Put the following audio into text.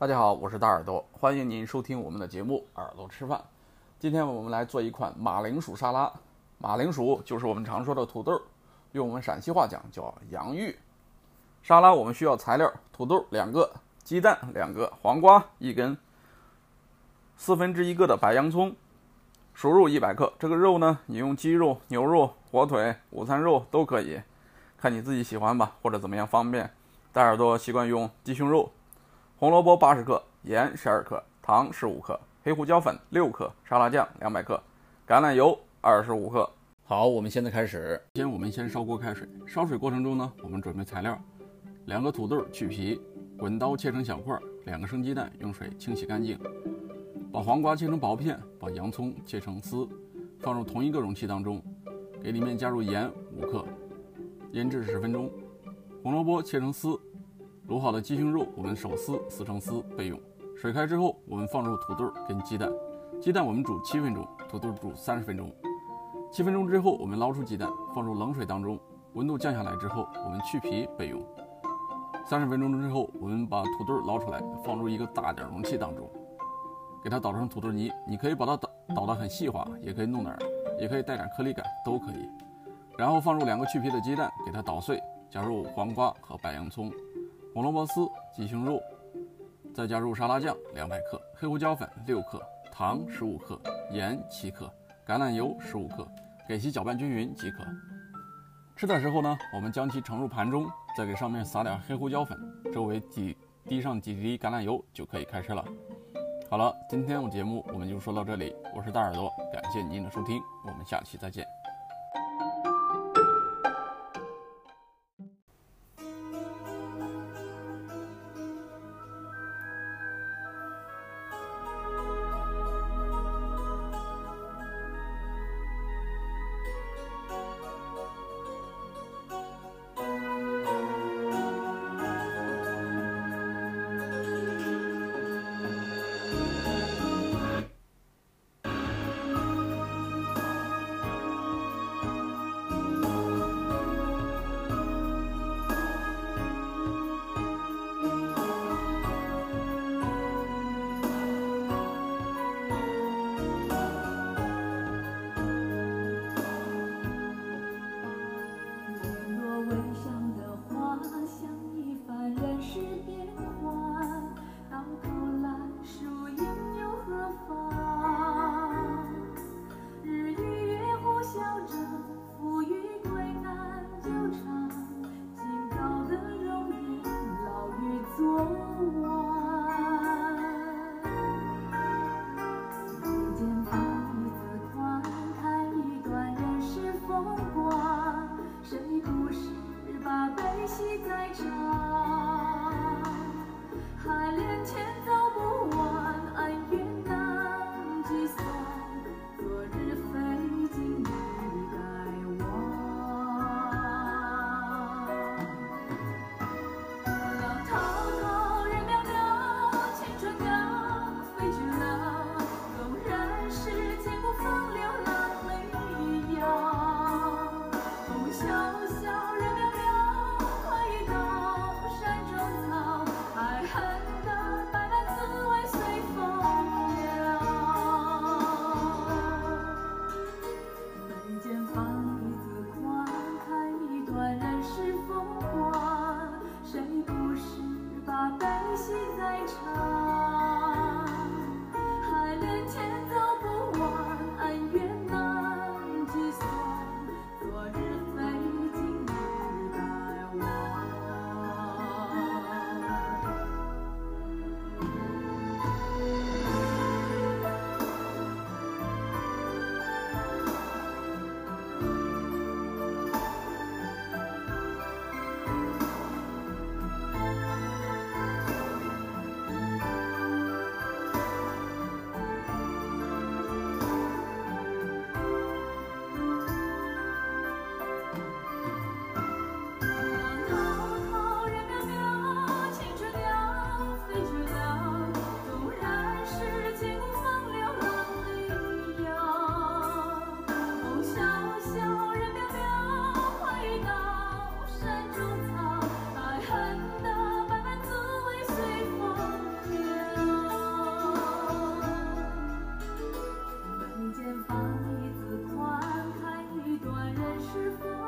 大家好，我是大耳朵，欢迎您收听我们的节目《耳朵吃饭》。今天我们来做一款马铃薯沙拉。马铃薯就是我们常说的土豆，用我们陕西话讲叫洋芋。沙拉我们需要材料：土豆两个，鸡蛋两个，黄瓜一根，四分之一个的白洋葱，熟肉一百克。这个肉呢，你用鸡肉、牛肉、火腿、午餐肉都可以，看你自己喜欢吧，或者怎么样方便。大耳朵习惯用鸡胸肉。红萝卜八十克，盐十二克，糖十五克，黑胡椒粉六克，沙拉酱两百克，橄榄油二十五克。好，我们现在开始。先我们先烧锅开水，烧水过程中呢，我们准备材料：两个土豆去皮，滚刀切成小块；两个生鸡蛋用水清洗干净，把黄瓜切成薄片，把洋葱切成丝，放入同一个容器当中，给里面加入盐五克，腌制十分钟。红萝卜切成丝。卤好的鸡胸肉，我们手撕撕成丝备用。水开之后，我们放入土豆跟鸡蛋。鸡蛋我们煮七分钟，土豆煮三十分钟。七分钟之后，我们捞出鸡蛋，放入冷水当中，温度降下来之后，我们去皮备用。三十分钟之后，我们把土豆捞出来，放入一个大点容器当中，给它捣成土豆泥。你可以把它捣捣得很细滑，也可以弄点，也可以带点颗粒感，都可以。然后放入两个去皮的鸡蛋，给它捣碎，加入黄瓜和白洋葱。红萝卜丝、鸡胸肉，再加入沙拉酱两百克、黑胡椒粉六克、糖十五克、盐七克、橄榄油十五克，给其搅拌均匀即可。吃的时候呢，我们将其盛入盘中，再给上面撒点黑胡椒粉，周围滴滴上几滴橄榄油就可以开吃了。好了，今天的节目我们就说到这里，我是大耳朵，感谢您的收听，我们下期再见。把悲喜在尝是否？